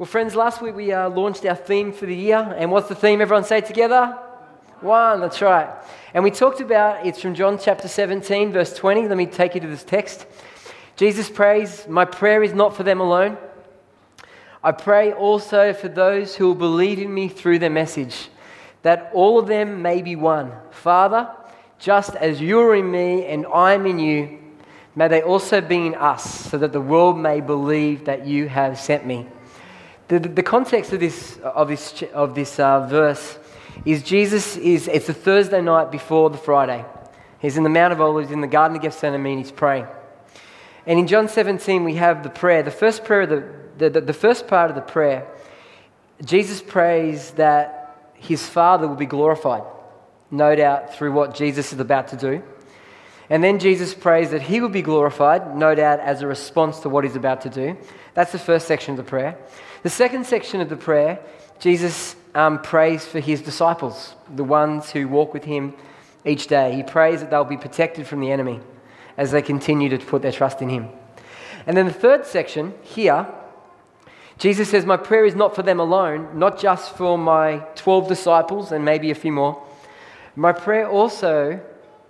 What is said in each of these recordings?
Well, friends, last week we uh, launched our theme for the year. And what's the theme? Everyone say together? One, that's right. And we talked about it's from John chapter 17, verse 20. Let me take you to this text. Jesus prays, My prayer is not for them alone. I pray also for those who will believe in me through their message, that all of them may be one. Father, just as you are in me and I am in you, may they also be in us, so that the world may believe that you have sent me. The, the context of this, of this, of this uh, verse is Jesus is, it's a Thursday night before the Friday. He's in the Mount of Olives in the Garden of Gethsemane, he's praying. And in John 17, we have the prayer. The first prayer, the, the, the, the first part of the prayer, Jesus prays that his Father will be glorified, no doubt through what Jesus is about to do. And then Jesus prays that he will be glorified, no doubt as a response to what he's about to do. That's the first section of the prayer. The second section of the prayer, Jesus um, prays for his disciples, the ones who walk with him each day. He prays that they'll be protected from the enemy as they continue to put their trust in him. And then the third section here, Jesus says, My prayer is not for them alone, not just for my 12 disciples and maybe a few more. My prayer also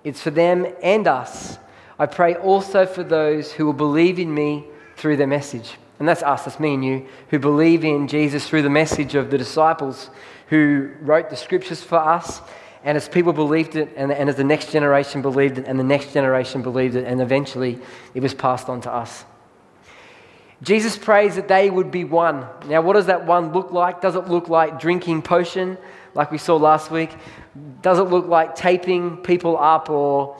is for them and us. I pray also for those who will believe in me through their message. And that's us, that's me and you, who believe in Jesus through the message of the disciples who wrote the scriptures for us. And as people believed it, and, and as the next generation believed it, and the next generation believed it, and eventually it was passed on to us. Jesus prays that they would be one. Now, what does that one look like? Does it look like drinking potion, like we saw last week? Does it look like taping people up or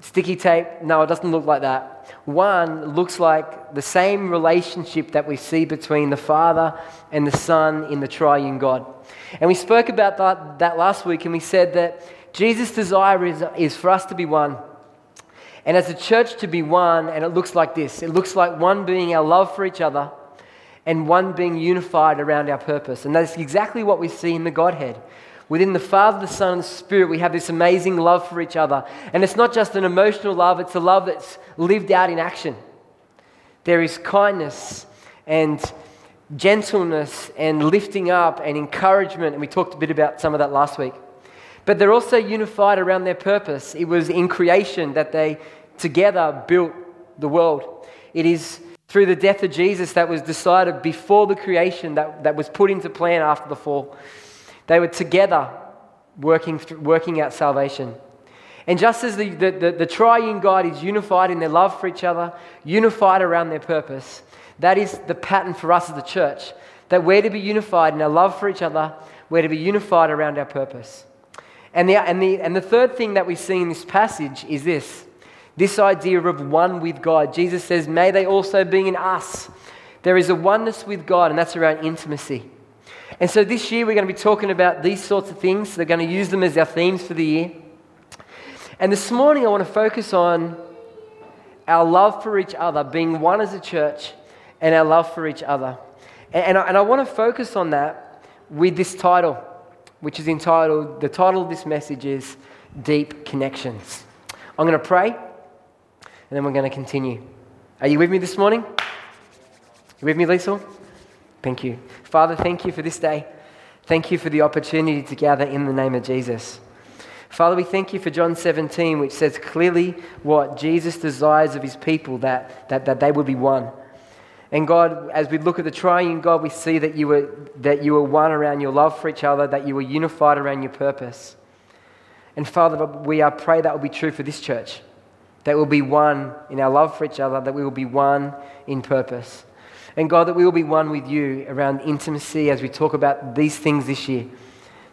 sticky tape? No, it doesn't look like that. One looks like the same relationship that we see between the Father and the Son in the triune God. And we spoke about that, that last week, and we said that Jesus' desire is, is for us to be one. And as a church to be one, and it looks like this it looks like one being our love for each other and one being unified around our purpose. And that's exactly what we see in the Godhead. Within the Father, the Son, and the Spirit, we have this amazing love for each other. And it's not just an emotional love, it's a love that's lived out in action. There is kindness and gentleness and lifting up and encouragement. And we talked a bit about some of that last week. But they're also unified around their purpose. It was in creation that they together built the world. It is through the death of Jesus that was decided before the creation that, that was put into plan after the fall. They were together working, working out salvation. And just as the, the, the, the, triune God is unified in their love for each other, unified around their purpose, that is the pattern for us as the church. That we're to be unified in our love for each other, we're to be unified around our purpose. And the, and, the, and the third thing that we see in this passage is this this idea of one with God. Jesus says, May they also be in us. There is a oneness with God, and that's around intimacy. And so this year we're going to be talking about these sorts of things. They're going to use them as our themes for the year. And this morning I want to focus on our love for each other, being one as a church, and our love for each other. And, I, and I want to focus on that with this title, which is entitled, the title of this message is Deep Connections. I'm going to pray, and then we're going to continue. Are you with me this morning? You with me, Lisa? Thank you. Father, thank you for this day. Thank you for the opportunity to gather in the name of Jesus. Father, we thank you for John 17, which says clearly what Jesus desires of his people, that, that, that they would be one. And God, as we look at the triune God, we see that you, were, that you were one around your love for each other, that you were unified around your purpose. And Father, we are pray that will be true for this church, that we'll be one in our love for each other, that we will be one in purpose. And God, that we will be one with you around intimacy as we talk about these things this year.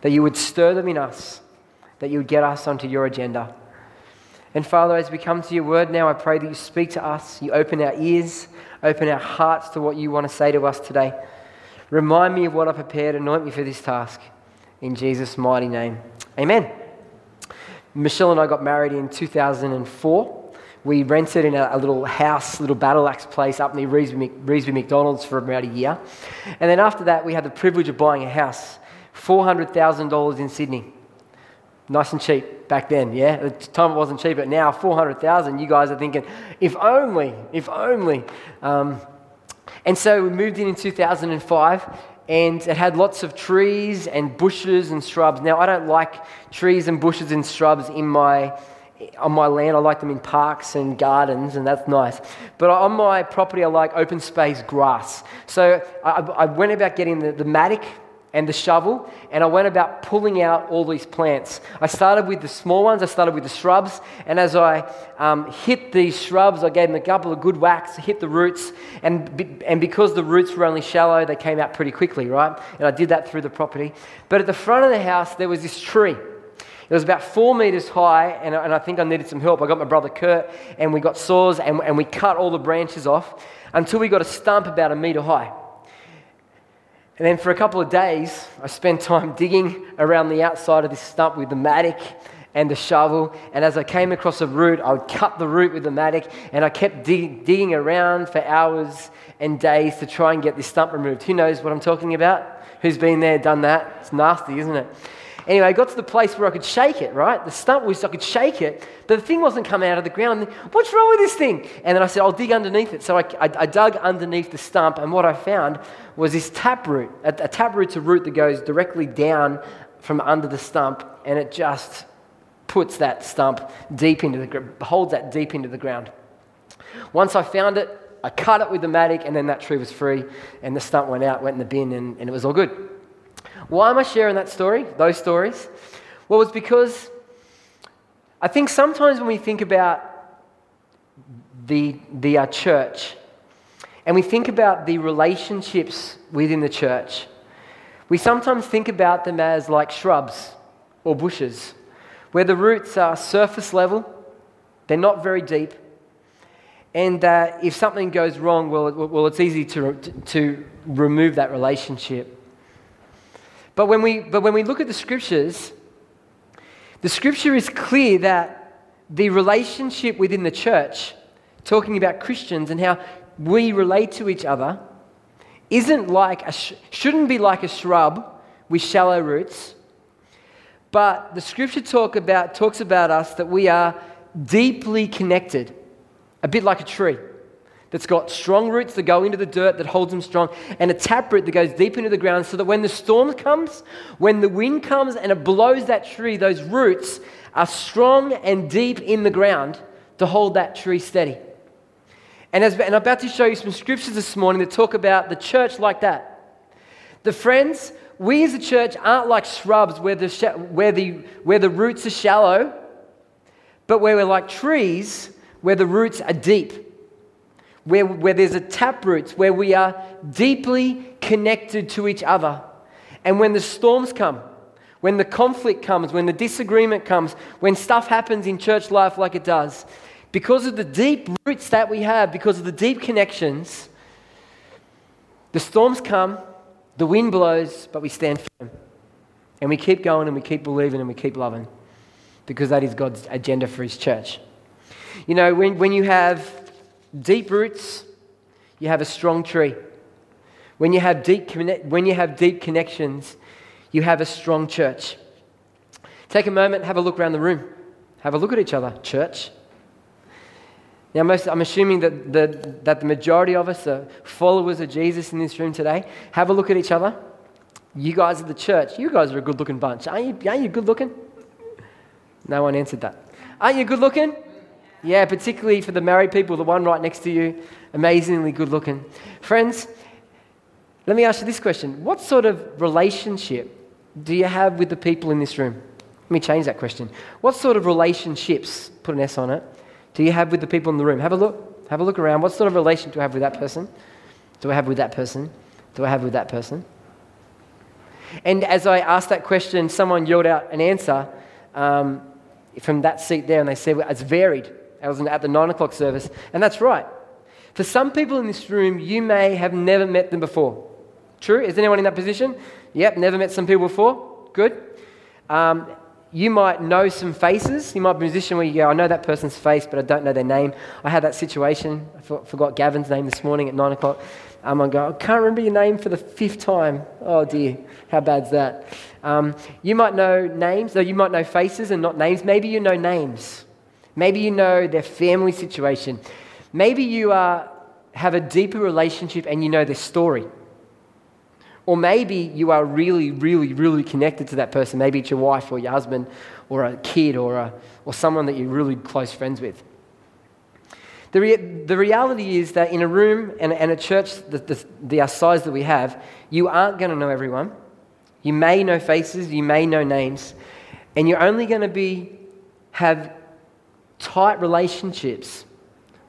That you would stir them in us, that you would get us onto your agenda. And Father, as we come to your word now, I pray that you speak to us, you open our ears, open our hearts to what you want to say to us today. Remind me of what I prepared, anoint me for this task. In Jesus' mighty name. Amen. Michelle and I got married in 2004 we rented in a, a, little house, little battle axe place up near Revesby, Revesby McDonald's for about a year. And then after that, we had the privilege of buying a house, $400,000 in Sydney. Nice and cheap back then, yeah? At the time it wasn't cheap, but now 400,000, you guys are thinking, if only, if only. Um, And so we moved in in 2005 and it had lots of trees and bushes and shrubs. Now, I don't like trees and bushes and shrubs in my, on my land. I like them in parks and gardens, and that's nice. But on my property, I like open space grass. So I, I went about getting the, the mattock and the shovel, and I went about pulling out all these plants. I started with the small ones, I started with the shrubs, and as I um, hit these shrubs, I gave them a couple of good whacks, hit the roots, and, and because the roots were only shallow, they came out pretty quickly, right? And I did that through the property. But at the front of the house, there was this tree. It was about four meters high, and, and I think I needed some help. I got my brother Kurt, and we got saws, and, and we cut all the branches off until we got a stump about a meter high. And then for a couple of days, I spent time digging around the outside of this stump with the mattock and the shovel. And as I came across a root, I would cut the root with the mattock, and I kept dig- digging around for hours and days to try and get this stump removed. Who knows what I'm talking about? Who's been there, done that? It's nasty, isn't it? Anyway, I got to the place where I could shake it, right? The stump was, I could shake it, but the thing wasn't coming out of the ground. What's wrong with this thing? And then I said, I'll dig underneath it. So I, I, I dug underneath the stump, and what I found was this taproot. A, a taproot's a root that goes directly down from under the stump, and it just puts that stump deep into the ground, holds that deep into the ground. Once I found it, I cut it with the mattock, and then that tree was free, and the stump went out, went in the bin, and, and it was all good. Why am I sharing that story, those stories? Well, it's because I think sometimes when we think about the, the uh, church and we think about the relationships within the church, we sometimes think about them as like shrubs or bushes, where the roots are surface level, they're not very deep, and uh, if something goes wrong, well, well, it's easy to, to remove that relationship. But when we, but when we look at the scriptures, the scripture is clear that the relationship within the church, talking about Christians and how we relate to each other, isn't like a, shouldn't be like a shrub with shallow roots. But the scripture talk about, talks about us that we are deeply connected, a bit like a tree that's got strong roots that go into the dirt that holds them strong, and a taproot that goes deep into the ground so that when the storm comes, when the wind comes and it blows that tree, those roots are strong and deep in the ground to hold that tree steady. And, as, and I'm about to show you some scriptures this morning that talk about the church like that. The friends, we as a church aren't like shrubs where the, where the, where the roots are shallow, but where we're like trees where the roots are deep where, where there's a taproot, where we are deeply connected to each other. And when the storms come, when the conflict comes, when the disagreement comes, when stuff happens in church life like it does, because of the deep roots that we have, because of the deep connections, the storms come, the wind blows, but we stand firm. And we keep going and we keep believing and we keep loving because that is God's agenda for His church. You know, when, when you have deep roots, you have a strong tree. When you have deep, when you have deep connections, you have a strong church. Take a moment, have a look around the room. Have a look at each other, church. Now, most, I'm assuming that the, that the majority of us are followers of Jesus in this room today. Have a look at each other. You guys are the church. You guys are a good looking bunch. Aren't you, aren't you good looking? No one answered that. Aren't you good looking? Yeah, particularly for the married people, the one right next to you, amazingly good looking. Friends, let me ask you this question What sort of relationship do you have with the people in this room? Let me change that question. What sort of relationships, put an S on it, do you have with the people in the room? Have a look. Have a look around. What sort of relation do I have with that person? Do I have with that person? Do I have with that person? And as I asked that question, someone yelled out an answer um, from that seat there, and they said, It's varied. I was at the nine o'clock service, and that's right. For some people in this room, you may have never met them before. True? Is anyone in that position? Yep, never met some people before. Good. Um, you might know some faces. You might be a musician where you go, I know that person's face, but I don't know their name. I had that situation. I forgot Gavin's name this morning at nine o'clock. Um, I go, I can't remember your name for the fifth time. Oh dear, how bad's that? Um, you might know names, though you might know faces and not names. Maybe you know names. Maybe you know their family situation. Maybe you are, have a deeper relationship and you know their story. Or maybe you are really, really, really connected to that person. Maybe it's your wife or your husband or a kid or, a, or someone that you're really close friends with. The, the reality is that in a room and, and a church, the, the, the size that we have, you aren't going to know everyone. You may know faces, you may know names, and you're only going to be have tight relationships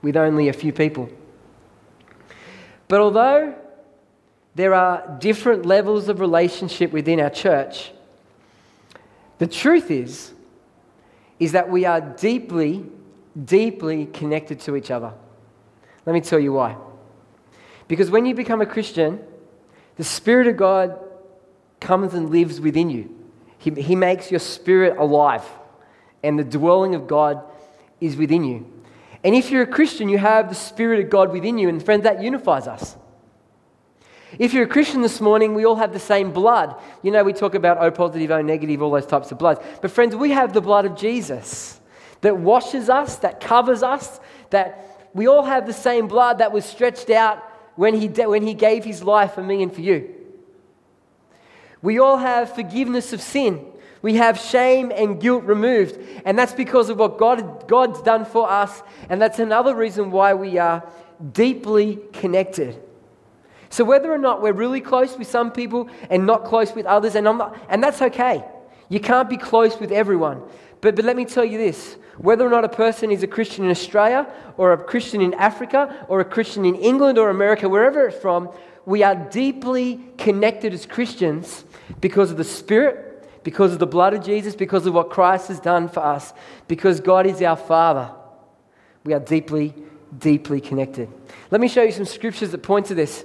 with only a few people. But although there are different levels of relationship within our church, the truth is is that we are deeply deeply connected to each other. Let me tell you why. Because when you become a Christian, the Spirit of God comes and lives within you. He, he makes your spirit alive, and the dwelling of God is within you. And if you're a Christian, you have the Spirit of God within you, and friends, that unifies us. If you're a Christian this morning, we all have the same blood. You know, we talk about O positive, O negative, all those types of bloods. But, friends, we have the blood of Jesus that washes us, that covers us, that we all have the same blood that was stretched out when he, de- when he gave his life for me and for you. We all have forgiveness of sin. We have shame and guilt removed. And that's because of what God, God's done for us. And that's another reason why we are deeply connected. So, whether or not we're really close with some people and not close with others, and, not, and that's okay. You can't be close with everyone. But, but let me tell you this whether or not a person is a Christian in Australia, or a Christian in Africa, or a Christian in England or America, wherever it's from, we are deeply connected as Christians because of the Spirit, because of the blood of Jesus, because of what Christ has done for us, because God is our Father. We are deeply, deeply connected. Let me show you some scriptures that point to this.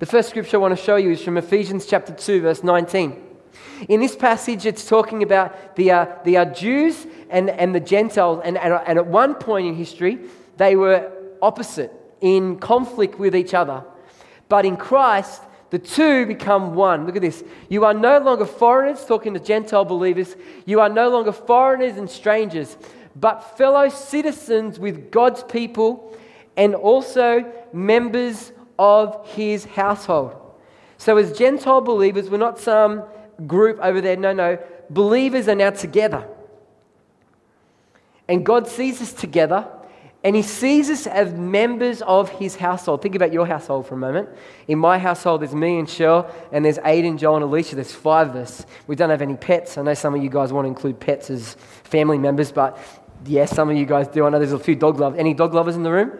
The first scripture I want to show you is from Ephesians chapter 2, verse 19. In this passage, it's talking about the, uh, the uh, Jews and, and the Gentiles, and, and, and at one point in history, they were opposite, in conflict with each other. But in Christ, the two become one. Look at this. You are no longer foreigners, talking to Gentile believers. You are no longer foreigners and strangers, but fellow citizens with God's people and also members of his household. So, as Gentile believers, we're not some group over there. No, no. Believers are now together. And God sees us together and He sees us as members of His household. Think about your household for a moment. In my household, there's me and Cheryl, and there's Aiden, Joel, and Alicia. There's five of us. We don't have any pets. I know some of you guys want to include pets as family members, but yes, some of you guys do. I know there's a few dog lovers. Any dog lovers in the room?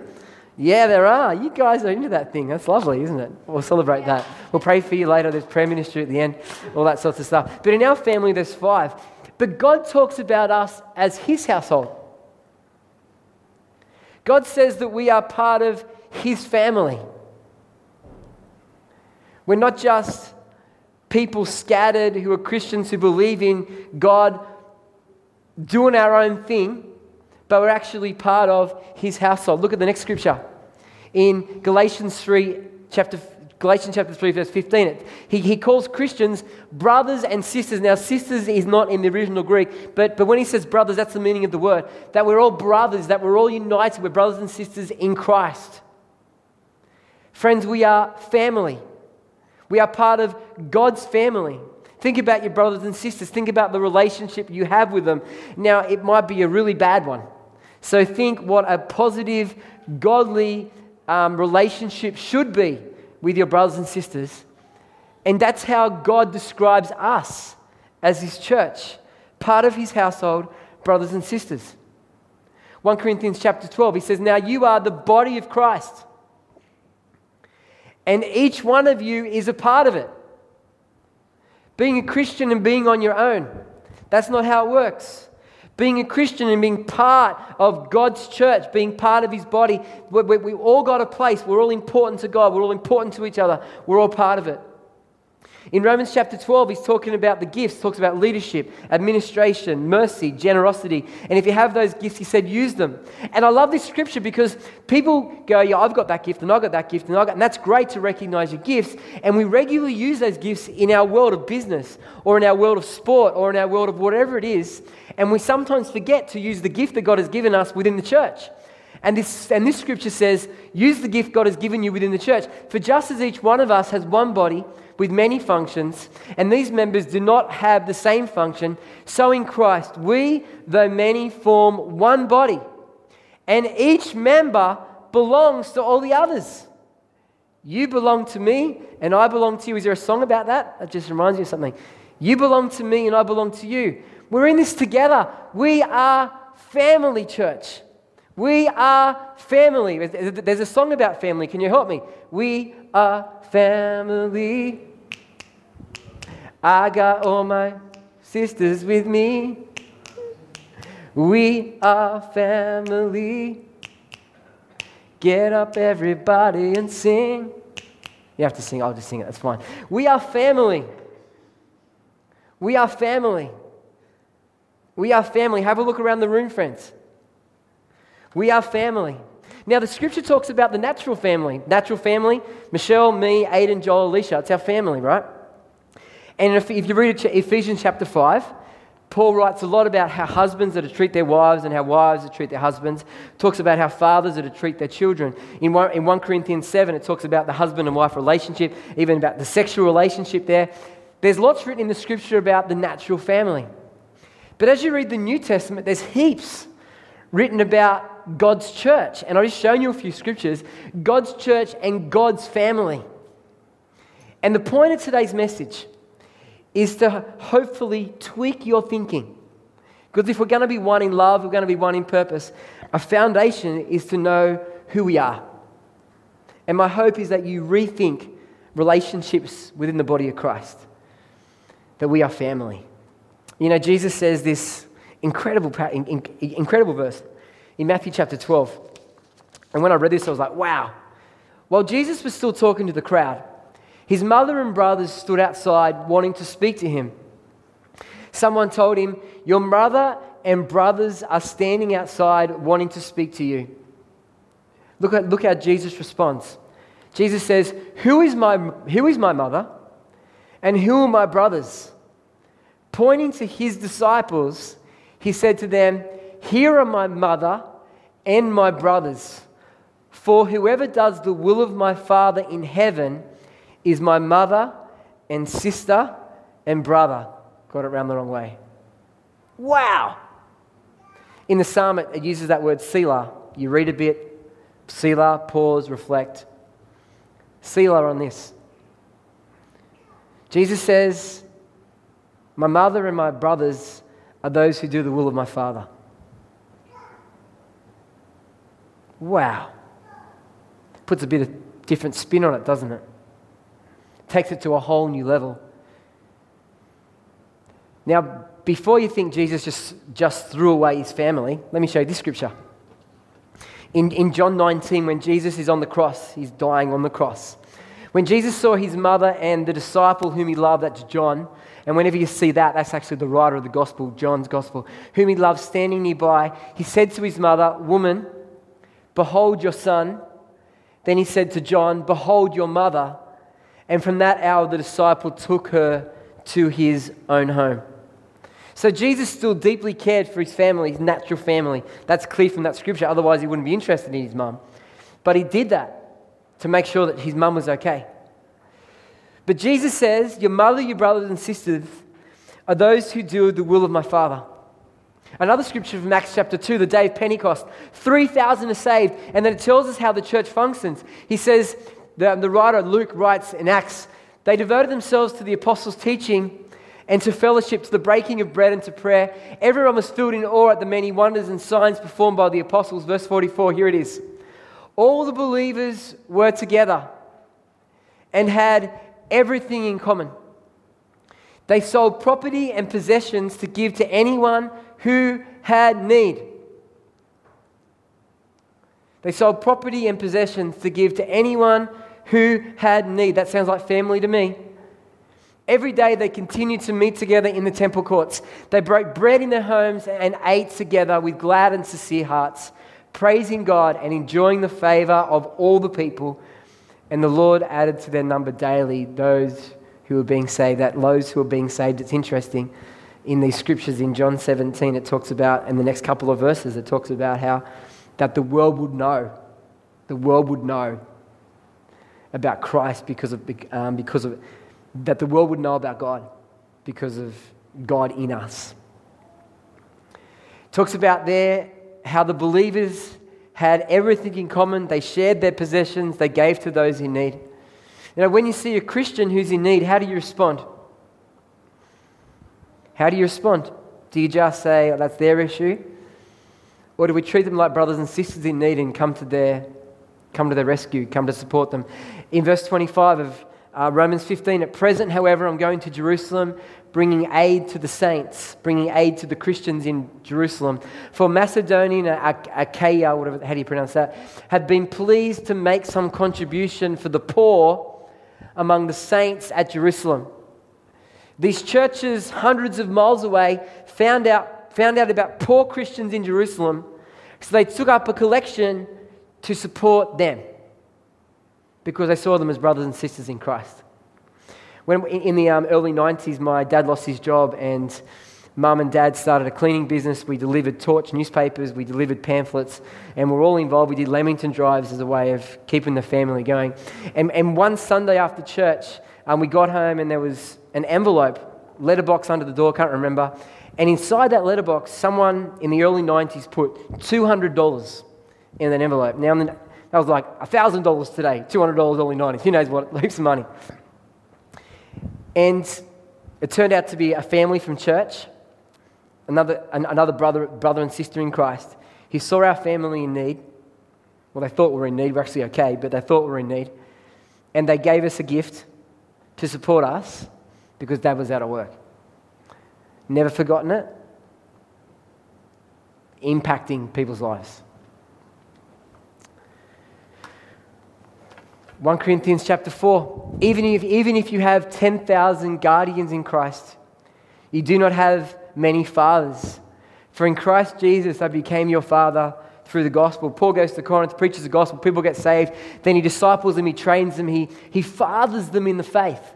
Yeah, there are. You guys are into that thing. That's lovely, isn't it? We'll celebrate yeah. that. We'll pray for you later. There's prayer ministry at the end, all that sorts of stuff. But in our family, there's five. But God talks about us as His household. God says that we are part of His family. We're not just people scattered who are Christians who believe in God doing our own thing but we're actually part of his household. Look at the next scripture. In Galatians 3, chapter Galatians chapter 3, verse 15. He, he calls Christians brothers and sisters. Now, sisters is not in the original Greek, but, but when he says brothers, that's the meaning of the word. That we're all brothers, that we're all united, we're brothers and sisters in Christ. Friends, we are family. We are part of God's family. Think about your brothers and sisters. Think about the relationship you have with them. Now, it might be a really bad one. So think what a positive, godly um, relationship should be with your brothers and sisters. And that's how God describes us as His church, part of His household, brothers and sisters. 1 Corinthians chapter 12, he says, Now you are the body of Christ, and each one of you is a part of it. Being a Christian and being on your own, that's not how it works. Being a Christian and being part of God's church, being part of His body, we, we, we all got a place. We're all important to God. We're all important to each other. We're all part of it. In Romans chapter 12, he's talking about the gifts, talks about leadership, administration, mercy, generosity. And if you have those gifts, he said, use them. And I love this scripture because people go, Yeah, I've got that gift, and I've got that gift, and I've got, and that's great to recognize your gifts. And we regularly use those gifts in our world of business, or in our world of sport, or in our world of whatever it is. And we sometimes forget to use the gift that God has given us within the church. And this, and this scripture says, use the gift God has given you within the church. For just as each one of us has one body with many functions, and these members do not have the same function, so in Christ, we, though many, form one body. And each member belongs to all the others. You belong to me, and I belong to you. Is there a song about that? That just reminds me of something. You belong to me, and I belong to you. We're in this together. We are family, church. We are family. There's a song about family. Can you help me? We are family. I got all my sisters with me. We are family. Get up, everybody, and sing. You have to sing, I'll just sing it, that's fine. We are family. We are family. We are family. Have a look around the room, friends. We are family. Now, the scripture talks about the natural family. Natural family, Michelle, me, Aiden, Joel, Alicia. It's our family, right? And if, if you read Ephesians chapter 5, Paul writes a lot about how husbands are to treat their wives and how wives are to treat their husbands. Talks about how fathers are to treat their children. In 1, in 1 Corinthians 7, it talks about the husband and wife relationship, even about the sexual relationship there. There's lots written in the scripture about the natural family. But as you read the New Testament, there's heaps written about God's church. And I've just shown you a few scriptures God's church and God's family. And the point of today's message is to hopefully tweak your thinking. Because if we're going to be one in love, we're going to be one in purpose, a foundation is to know who we are. And my hope is that you rethink relationships within the body of Christ, that we are family. You know, Jesus says this incredible, incredible verse in Matthew chapter 12. And when I read this, I was like, wow. While Jesus was still talking to the crowd, his mother and brothers stood outside wanting to speak to him. Someone told him, Your mother and brothers are standing outside wanting to speak to you. Look, at, look how Jesus responds. Jesus says, who is, my, who is my mother and who are my brothers? Pointing to his disciples, he said to them, here are my mother and my brothers. For whoever does the will of my Father in heaven is my mother and sister and brother. Got it round the wrong way. Wow! In the psalm, it uses that word Selah. You read a bit, Selah, pause, reflect. Selah on this. Jesus says, My mother and my brothers are those who do the will of my Father. Wow. Puts a bit of different spin on it, doesn't it? Takes it to a whole new level. Now, before you think Jesus just, just threw away his family, let me show you this scripture. In, in John 19, when Jesus is on the cross, he's dying on the cross. When Jesus saw his mother and the disciple whom he loved, that's John, and whenever you see that, that's actually the writer of the gospel, John's gospel, whom he loved standing nearby, he said to his mother, Woman, Behold your son. Then he said to John, Behold your mother. And from that hour, the disciple took her to his own home. So Jesus still deeply cared for his family, his natural family. That's clear from that scripture. Otherwise, he wouldn't be interested in his mum. But he did that to make sure that his mum was okay. But Jesus says, Your mother, your brothers, and sisters are those who do the will of my Father. Another scripture from Acts chapter 2, the day of Pentecost. 3,000 are saved, and then it tells us how the church functions. He says, the, the writer Luke writes in Acts, they devoted themselves to the apostles' teaching and to fellowship, to the breaking of bread and to prayer. Everyone was filled in awe at the many wonders and signs performed by the apostles. Verse 44, here it is. All the believers were together and had everything in common. They sold property and possessions to give to anyone who had need. They sold property and possessions to give to anyone who had need. That sounds like family to me. Every day they continued to meet together in the temple courts. They broke bread in their homes and ate together with glad and sincere hearts, praising God and enjoying the favor of all the people. And the Lord added to their number daily those who were being saved. That those who were being saved, it's interesting in these scriptures in John 17, it talks about, in the next couple of verses, it talks about how that the world would know, the world would know about Christ because of, um, because of that the world would know about God because of God in us. Talks about there how the believers had everything in common. They shared their possessions, they gave to those in need. You know, when you see a Christian who's in need, how do you respond? How do you respond? Do you just say, oh, that's their issue? Or do we treat them like brothers and sisters in need and come to their, come to their rescue, come to support them? In verse 25 of uh, Romans 15, at present, however, I'm going to Jerusalem, bringing aid to the saints, bringing aid to the Christians in Jerusalem. For Macedonian, A Achaia, whatever, how do you pronounce that, had been pleased to make some contribution for the poor among the saints at Jerusalem. These churches, hundreds of miles away, found out, found out about poor Christians in Jerusalem, so they took up a collection to support them because they saw them as brothers and sisters in Christ. When, in the um, early 90s, my dad lost his job, and mum and dad started a cleaning business. We delivered torch newspapers, we delivered pamphlets, and we're all involved. We did Lamington drives as a way of keeping the family going. And, and one Sunday after church, um, we got home, and there was an envelope, letterbox under the door, can't remember. And inside that letterbox, someone in the early 90s put $200 in an envelope. Now, that was like $1,000 today, $200 early 90s. Who knows what? Heaps of money. And it turned out to be a family from church, another, another brother, brother and sister in Christ. He saw our family in need. Well, they thought we were in need. We're actually okay, but they thought we were in need. And they gave us a gift to support us because dad was out of work. Never forgotten it. Impacting people's lives. 1 Corinthians chapter 4. Even if, even if you have 10,000 guardians in Christ, you do not have many fathers. For in Christ Jesus I became your father through the gospel. Paul goes to Corinth, preaches the gospel, people get saved, then he disciples them, he trains them, he, he fathers them in the faith.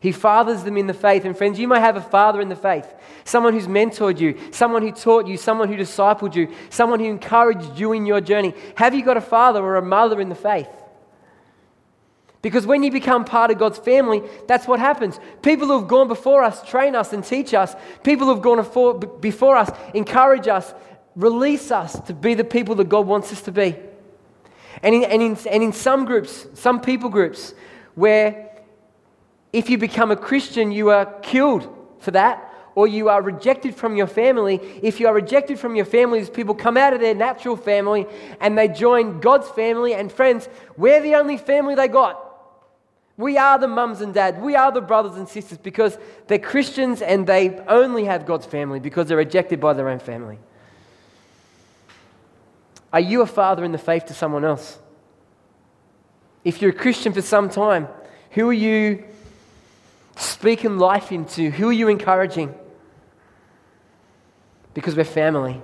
He fathers them in the faith. And friends, you may have a father in the faith, someone who's mentored you, someone who taught you, someone who discipled you, someone who encouraged you in your journey. Have you got a father or a mother in the faith? Because when you become part of God's family, that's what happens. People who have gone before us train us and teach us. People who have gone before us encourage us, release us to be the people that God wants us to be. And in, and in, and in some groups, some people groups, where if you become a Christian, you are killed for that, or you are rejected from your family. If you are rejected from your family, as people come out of their natural family and they join God's family. And friends, we're the only family they got. We are the mums and dads. We are the brothers and sisters because they're Christians and they only have God's family because they're rejected by their own family. Are you a father in the faith to someone else? If you're a Christian for some time, who are you speaking life into? Who are you encouraging? Because we're family.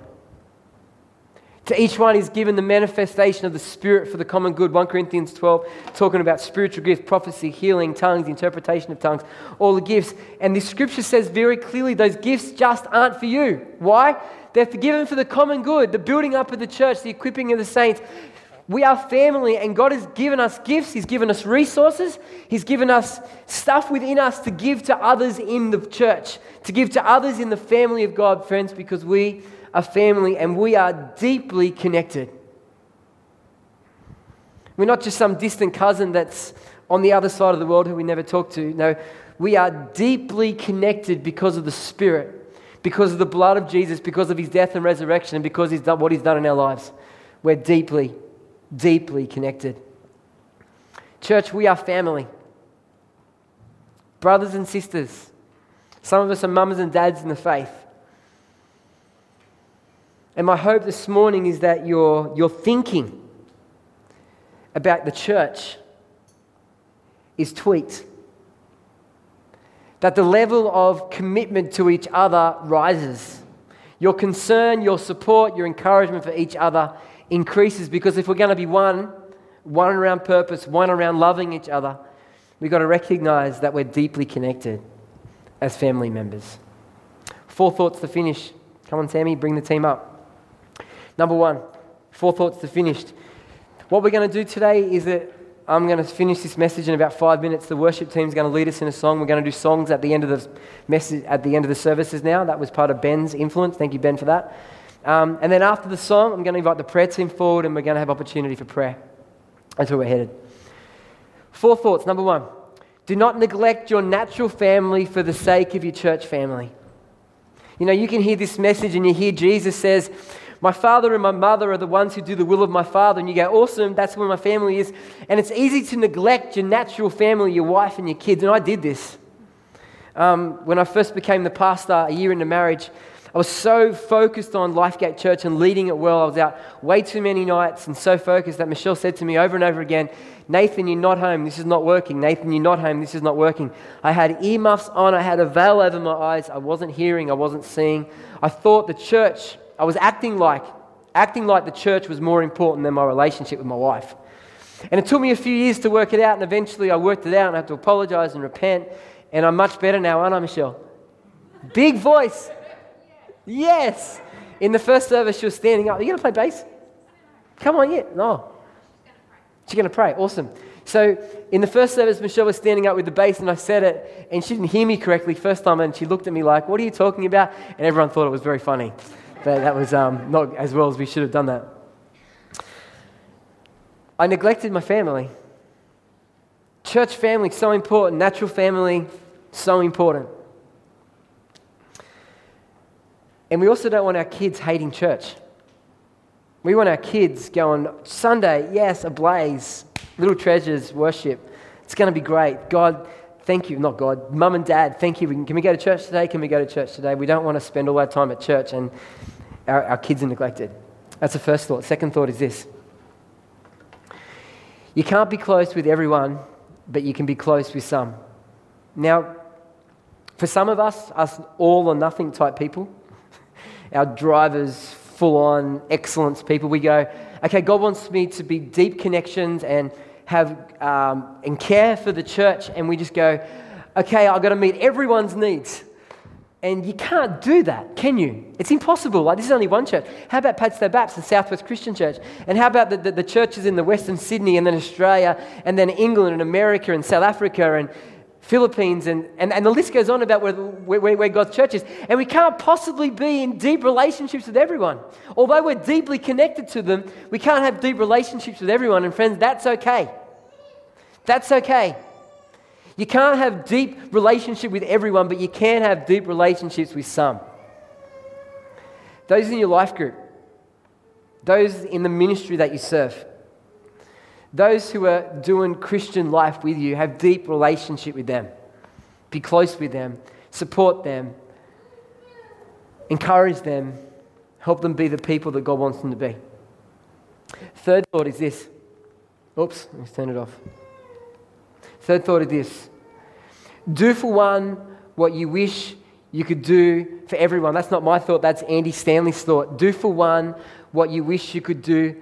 To each one is given the manifestation of the Spirit for the common good. 1 Corinthians 12, talking about spiritual gifts, prophecy, healing, tongues, interpretation of tongues, all the gifts. And the scripture says very clearly those gifts just aren't for you. Why? They're given for the common good, the building up of the church, the equipping of the saints, we are family, and God has given us gifts. He's given us resources. He's given us stuff within us to give to others in the church, to give to others in the family of God, friends, because we are family and we are deeply connected. We're not just some distant cousin that's on the other side of the world who we never talk to. No, we are deeply connected because of the Spirit, because of the blood of Jesus, because of his death and resurrection, and because he's done what he's done in our lives. We're deeply deeply connected. Church, we are family. Brothers and sisters. Some of us are mums and dads in the faith. And my hope this morning is that your, your thinking about the church is tweaked. That the level of commitment to each other rises. Your concern, your support, your encouragement for each other increases because if we're going to be one, one around purpose, one around loving each other, we've got to recognize that we're deeply connected as family members. Four thoughts to finish. Come on, Sammy, bring the team up. Number one, Four thoughts to finish. What we're going to do today is that I'm going to finish this message in about five minutes. The worship team's going to lead us in a song. We're going to do songs at the end of the message, at the end of the services now. That was part of Ben's influence. Thank you, Ben, for that. Um, and then after the song, I'm going to invite the prayer team forward, and we're going to have opportunity for prayer. That's where we're headed. Four thoughts. Number one, do not neglect your natural family for the sake of your church family. You know, you can hear this message and you hear Jesus says, My father and my mother are the ones who do the will of my father. And you go, Awesome, that's where my family is. And it's easy to neglect your natural family, your wife and your kids. And I did this. Um, when I first became the pastor a year into marriage, I was so focused on Lifegate Church and leading it well. I was out way too many nights and so focused that Michelle said to me over and over again, Nathan, you're not home. This is not working. Nathan, you're not home. This is not working. I had earmuffs on. I had a veil over my eyes. I wasn't hearing. I wasn't seeing. I thought the church, I was acting like, acting like the church was more important than my relationship with my wife. And it took me a few years to work it out, and eventually I worked it out and I had to apologize and repent. And I'm much better now, aren't I, Michelle? Big voice. Yes. In the first service, she was standing up. Are you going to play bass? Come on, yeah. No. She's going to pray. Awesome. So in the first service, Michelle was standing up with the bass, and I said it, and she didn't hear me correctly first time, and she looked at me like, "What are you talking about?" And everyone thought it was very funny, but that was um, not as well as we should have done that. I neglected my family. Church family so important. Natural family so important. And we also don't want our kids hating church. We want our kids going, Sunday, yes, ablaze, little treasures, worship. It's going to be great. God, thank you. Not God, mum and dad, thank you. Can we go to church today? Can we go to church today? We don't want to spend all our time at church and our, our kids are neglected. That's the first thought. Second thought is this you can't be close with everyone, but you can be close with some. Now, for some of us, us all or nothing type people, our drivers, full on excellence people. We go, okay, God wants me to be deep connections and have um, and care for the church, and we just go, okay, I've got to meet everyone's needs. And you can't do that, can you? It's impossible. Like, this is only one church. How about Padstow Baptist and Southwest Christian Church? And how about the, the, the, churches in the Western Sydney and then Australia and then England and America and South Africa and Philippines, and, and, and the list goes on about where, where, where God's church is. And we can't possibly be in deep relationships with everyone. Although we're deeply connected to them, we can't have deep relationships with everyone. And friends, that's okay. That's okay. You can't have deep relationship with everyone, but you can have deep relationships with some. Those in your life group, those in the ministry that you serve. Those who are doing Christian life with you, have deep relationship with them. Be close with them, support them, encourage them, help them be the people that God wants them to be. Third thought is this. Oops, let's turn it off. Third thought is this. Do for one what you wish you could do for everyone. That's not my thought, that's Andy Stanley's thought. Do for one what you wish you could do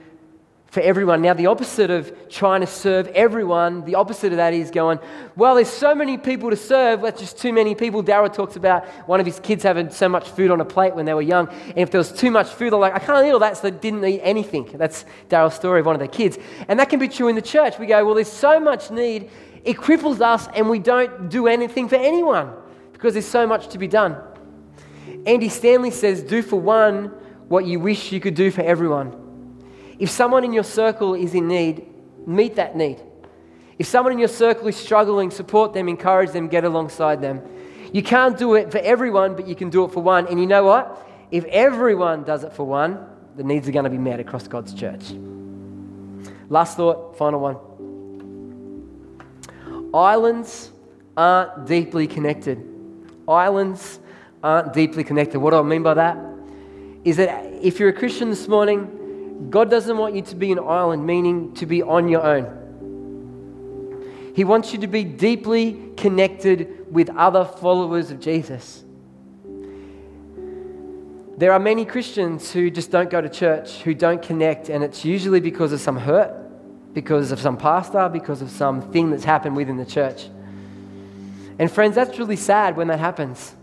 for everyone. Now, the opposite of trying to serve everyone, the opposite of that is going, well, there's so many people to serve, that's just too many people. Darrell talks about one of his kids having so much food on a plate when they were young. And if there was too much food, they're like, I can't eat all that, so they didn't eat anything. That's Daryl's story of one of their kids. And that can be true in the church. We go, well, there's so much need, it cripples us, and we don't do anything for anyone because there's so much to be done. Andy Stanley says, do for one what you wish you could do for everyone. If someone in your circle is in need, meet that need. If someone in your circle is struggling, support them, encourage them, get alongside them. You can't do it for everyone, but you can do it for one. And you know what? If everyone does it for one, the needs are going to be met across God's church. Last thought, final one. Islands aren't deeply connected. Islands aren't deeply connected. What do I mean by that? Is that if you're a Christian this morning God doesn't want you to be an island, meaning to be on your own. He wants you to be deeply connected with other followers of Jesus. There are many Christians who just don't go to church, who don't connect, and it's usually because of some hurt, because of some pastor, because of some thing that's happened within the church. And friends, that's really sad when that happens.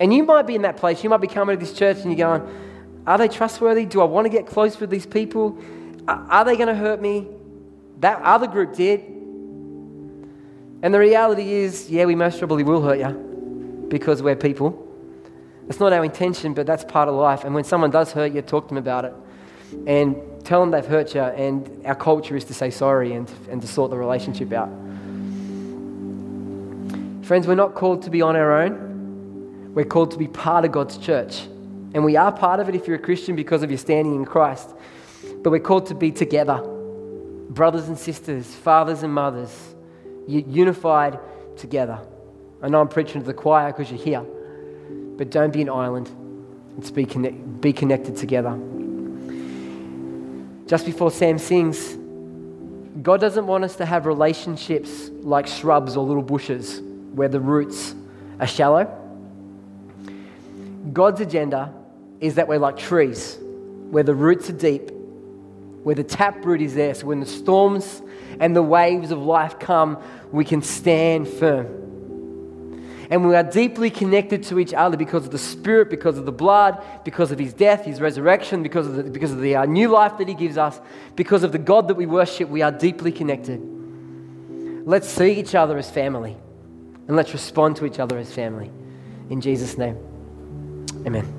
And you might be in that place. You might be coming to this church and you're going, Are they trustworthy? Do I want to get close with these people? Are they going to hurt me? That other group did. And the reality is, yeah, we most probably will hurt you because we're people. It's not our intention, but that's part of life. And when someone does hurt you, talk to them about it. And tell them they've hurt you. And our culture is to say sorry and, and to sort the relationship out. Friends, we're not called to be on our own. We're called to be part of God's church. And we are part of it if you're a Christian because of your standing in Christ. But we're called to be together brothers and sisters, fathers and mothers, unified together. I know I'm preaching to the choir because you're here, but don't be an island. Let's be, connect, be connected together. Just before Sam sings, God doesn't want us to have relationships like shrubs or little bushes where the roots are shallow. God's agenda is that we're like trees where the roots are deep where the taproot is there. So when the storms and the waves of life come, we can stand firm. And we are deeply connected to each other because of the Spirit, because of the blood, because of His death, His resurrection, because of the, because of the uh, new life that He gives us, because of the God that we worship. We are deeply connected. Let's see each other as family and let's respond to each other as family. In Jesus' name, amen.